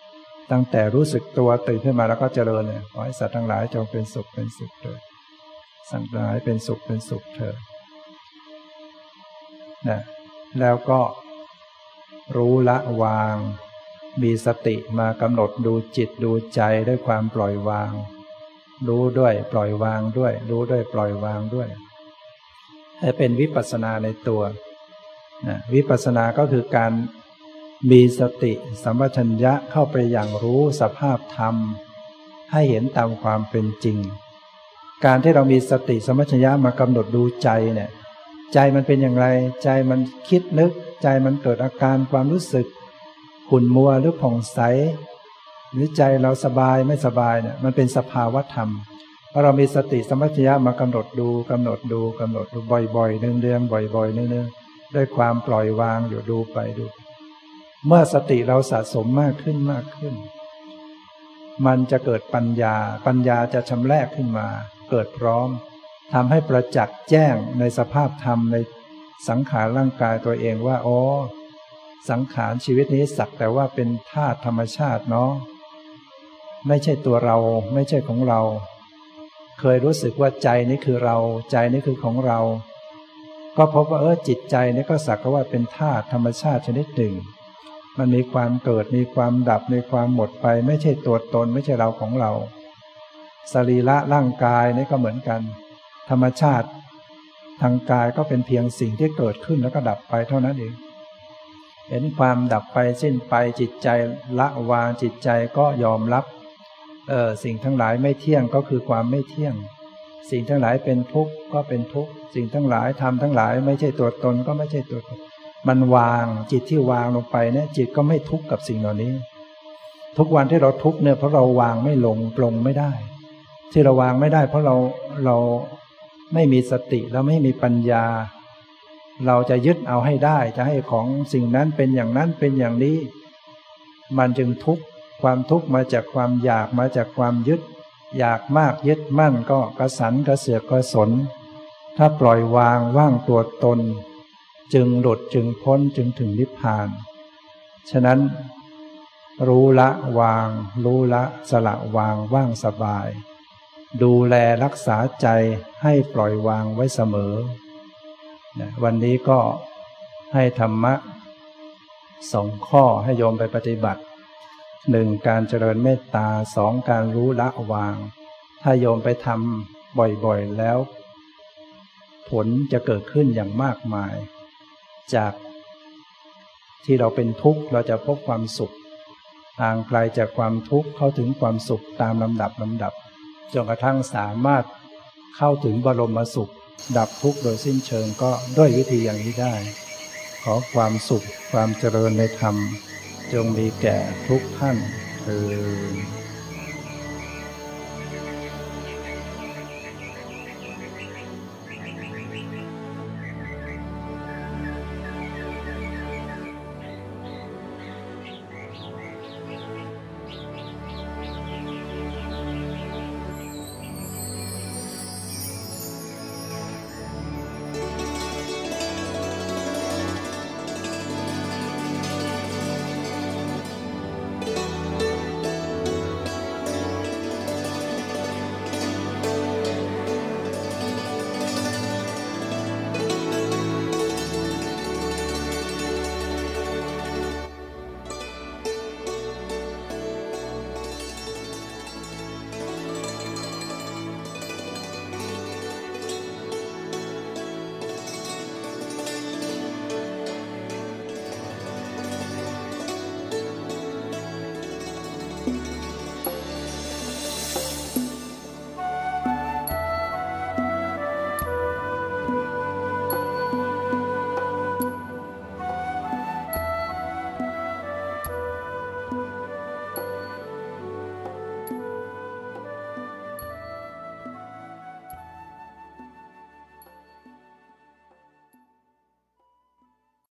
ๆ ตั้งแต่รู้สึกตัวตื่นขึ้นมาแล้วก็เจริญเลยขอให้สัตว์ทั้งหลายจงเป็นสุขเป็นสุขเถิดสัตว์ทั้งหลายเป็นสุขเป็นสุขเถิดนะแล้วก็รู้ละวาง มีสติมากำหนดดูจิตดูใจด้วยความปล่อยวาง รู้ด้วยปล่อยวางด้วย รู้ด้วยปล่อยวางด้วย ให้เป็นวิปัสสนาในตัวนะวิปัสสนาก็คือการ มีสติสัมปชัญญะเข้าไปอย่างรู้สภาพธรรม ให้เห็นตามความเป็นจริง การที่เรามีสติสัมปชัญญะมากำหนดดูใจเนี่ยใจมันเป็นอย่างไร ใจมันคิดนึก ใจมันเกิดอาการความรู้สึกขุ่นมัวหรือผ่องใส หรือใจเราสบายไม่สบายเนี่ยมันเป็นสภาวะธรรมพอเรามีสติสมัชยะมากำหนดดูกำหนดดูกำหนดดูบ่อยๆเนืองๆบ่อยๆเนืองๆด้วยความปล่อยวางอยู่ดูไปดู เมื่อสติเราสะสมมากขึ้นมากขึ้น มันจะเกิดปัญญา ปัญญาจะชำแรกขึ้นมา เกิดพร้อมทำให้ประจักษ์แจ้งในสภาพธรรมในสังขารร่างกายตัวเองว่าอ๋อสังขารชีวิตนี้สักแต่ว่าเป็นธาตุธรรมชาติเนาะไม่ใช่ตัวเราไม่ใช่ของเรา เคยรู้สึกว่าใจนี้คือเรา ใจนี้คือของเรา ก็พบว่าเออจิตใจนี้ก็สักว่าเป็นธาตุธรรมชาติชนิดหนึ่ง มันมีความเกิดมีความดับ มีความหมดไป ไม่ใช่ตัวตนไม่ใช่เราของเรา สรีระร่างกายนี่ก็เหมือนกัน ธรรมชาติ ทางกายก็เป็นเพียงสิ่งที่เกิดขึ้นแล้วก็ดับไปเท่านั้นเอง เห็นความดับไปสิ้นไปจิตใจละวางจิตใจก็ยอมรับเออสิ่งทั้งหลายไม่เที่ยงก็คือความไม่เที่ยง สิ่งทั้งหลายเป็นทุกข์ก็เป็นทุกข์สิ่งทั้งหลายทำทั้งหลาย ไม่ใช่ตัวตนก็ไม่ใช่ตัวตน มันวางจิตที่วางลงไปเนี่ยจิตก็ไม่ทุกข์กับสิ่งเหล่านี้ ทุกวันที่เราทุกข์เนี่ยเพราะเราวางไม่ลงปลงไม่ได้ ที่เราวางไม่ได้ เพราะเราเราไม่มีสติแล้วไม่มีปัญญา เราจะยึดเอาให้ได้ จะให้ของสิ่งนั้นเป็นอย่างนั้นเป็นอย่างนี้ มันจึงทุกข์ความทุกข์มาจากความอยากมาจากความยึด อยากมากยึดมั่นก็กระสันกระเสือกกระสน ถ้าปล่อยวางว่างตัวตน จึงหลุดจึงพ้นจึงถึงนิพพาน ฉะนั้น รู้ละวาง รู้ละสละวางว่างสบาย ดูแลรักษาใจให้ปล่อยวางไว้เสมอ วันนี้ก็ให้ธรรมะสองข้อให้โยมไปปฏิบัติหนึ่งการเจริญเมตตาสองการรู้ละวาง ถ้าโยมไปทำบ่อยๆแล้ว ผลจะเกิดขึ้นอย่างมากมาย จากที่เราเป็นทุกข์เราจะพบความสุขห่างไกลจากความทุกข์เข้าถึงความสุขตามลำดับลำดับจนกระทั่งสามารถเข้าถึงบรมสุข ดับทุกข์โดยสิ้นเชิงก็ด้วยวิธีอย่างนี้ได้ ขอความสุขความเจริญในธรรม จงมีแก่ทุกท่านเออ